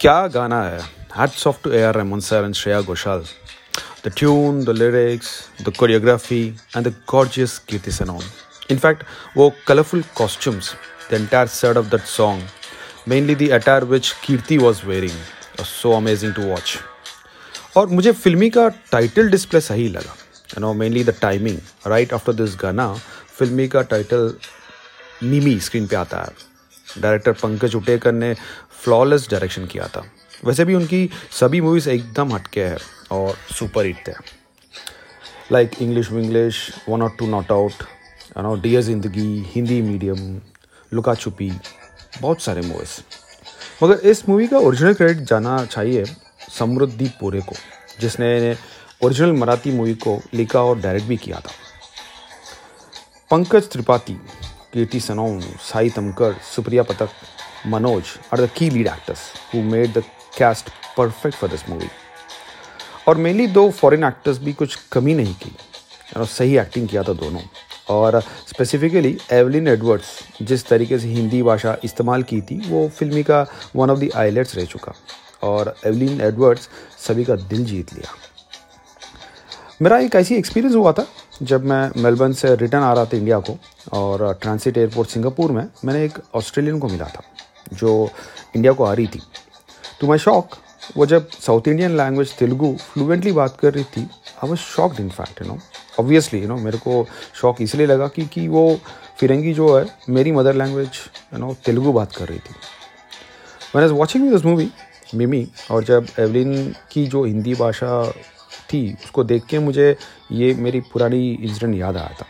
क्या गाना है? Hats off A R Rahman sir and Shreya Ghoshal the tune the lyrics the choreography and the gorgeous Kriti all in fact वो colourful costumes the entire third of that song mainly the attire which Kriti was wearing so amazing to watch और मुझे फिल्मी का title display सही लगा। You know mainly the timing right after this गाना, फिल्मी का टाइटल मिमी स्क्रीन पे आता है। डायरेक्टर पंकज उटेकर ने फ्लॉलेस डायरेक्शन किया था। वैसे भी उनकी सभी मूवीज़ एकदम हटके है और सुपर हिट थे। लाइक इंग्लिश विंग्लिश वन और two Not Out no Dear Zindagi Hindi Medium लुका छुपी बहुत सारे मूवीज़ मगर इस मूवी का ओरिजिनल क्रेडिट जाना चाहिए समृद्धि पूरे को, जिसने ओरिजिनल मराठी मूवी को लिखा और डायरेक्ट भी किया था। Pankaj Tripathi Kriti Sanon Sai Tamhankar Supriya Pathak Manoj are the key lead actors who made the cast perfect for this movie और मेनली दो फॉरेन एक्टर्स भी कुछ कमी नहीं की। और सही एक्टिंग किया था दोनों। और स्पेसिफिकली एवलिन एडवर्ड्स जिस तरीके से हिंदी भाषा इस्तेमाल की थी, वो फिल्मी का वन ऑफ़ द आईलेट्स रह चुका। और एवलिन एडवर्ड्स सभी का दिल जीत लिया। मेरा एक ऐसी एक्सपीरियंस हुआ था, जब मैं मेलबर्न से रिटर्न आ रहा था इंडिया को, और ट्रांसिट एयरपोर्ट सिंगापुर में मैंने एक ऑस्ट्रेलियन को मिला था। जो इंडिया को आ रही थी। टू माई शॉक वो जब South Indian language Telugu fluently बात कर रही थी I was shocked in fact you know obviously you know मेरे को शौक इसलिए लगा कि कि वो फिरंगी जो है, मेरी mother language you know Telugu बात कर रही थी। मैंने is watching this movie Mimi और जब एवलिन की जो हिंदी भाषा थी, उसको देख के मुझे ये मेरी पुरानी इंसिडेंट याद आया था।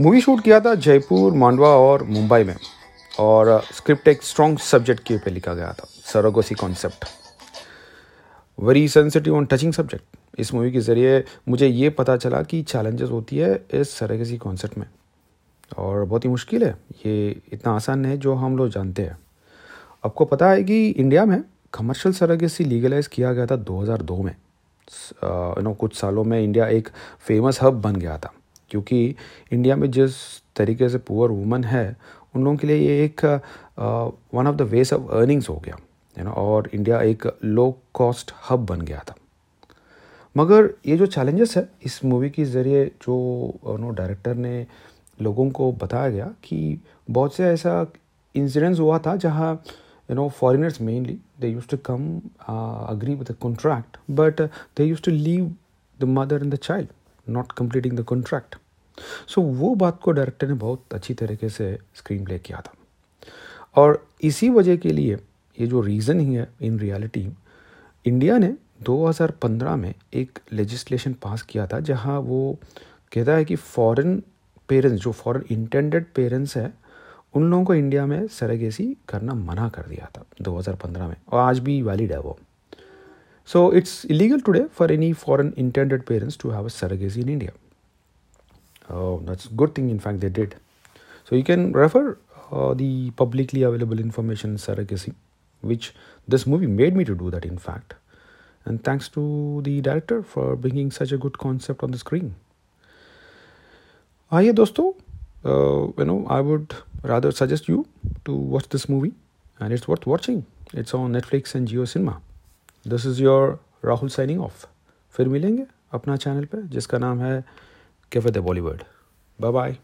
मूवी शूट किया था जयपुर, मांडवा और मुंबई में। और स्क्रिप्ट एक स्ट्रॉन्ग सब्जेक्ट के ऊपर लिखा गया था, surrogacy concept very sensitive on touching subject इस मूवी के ज़रिए मुझे ये पता चला कि चैलेंजेस होती है इस सरोगेसी कॉन्सेप्ट में। और बहुत ही मुश्किल है, ये इतना आसान है जो हम लोग जानते हैं। आपको पता है कि इंडिया में कमर्शियल सरोगेसी लीगलाइज किया गया था 2002 में। यू नो कुछ सालों में इंडिया एक फ़ेमस हब बन गया था। क्योंकि इंडिया में जिस तरीके से पुअर वुमन है उन लोगों के लिए ये एक one of the ways of earnings हो गया यू नो और इंडिया एक लो कॉस्ट हब बन गया था। मगर ये जो चैलेंजेस है, इस मूवी के ज़रिए जो नो डायरेक्टर ने लोगों को बताया गया कि बहुत से ऐसा इंसिडेंट्स हुआ था जहाँ you know foreigners mainly they use to come agree with the contract but they use to leave the mother and the child not completing the contract so so, वो बात को डायरेक्टर ने बहुत अच्छी तरीके से स्क्रीन प्ले किया था। और इसी वजह के लिए ये जो रीज़न ही है इन रियलिटी इंडिया ने 2015 में एक लेजिस्लेशन पास किया था जहाँ वो कहता है कि फॉरेन पेरेंट्स जो फॉरेन इंटेंडेड पेरेंट्स हैं उन लोगों को इंडिया में सरगेसी करना मना कर दिया था 2015 में। और आज भी वैलिड है वो। So it's illegal today for any foreign intended parents to have a surrogacy in India Oh, that's a good thing, in fact, they did. So you can refer uh, the publicly available information in surrogacy, which this movie made me to do that, in fact. And thanks to the director for bringing such a good concept on the screen. आइए दोस्तों you know I would rather suggest you to watch this movie and it's worth watching. It's on Netflix and Jio Cinema. This is your Rahul signing off. फिर मिलेंगे अपना channel पे जिसका नाम है Keep it the Bollywood. Bye bye.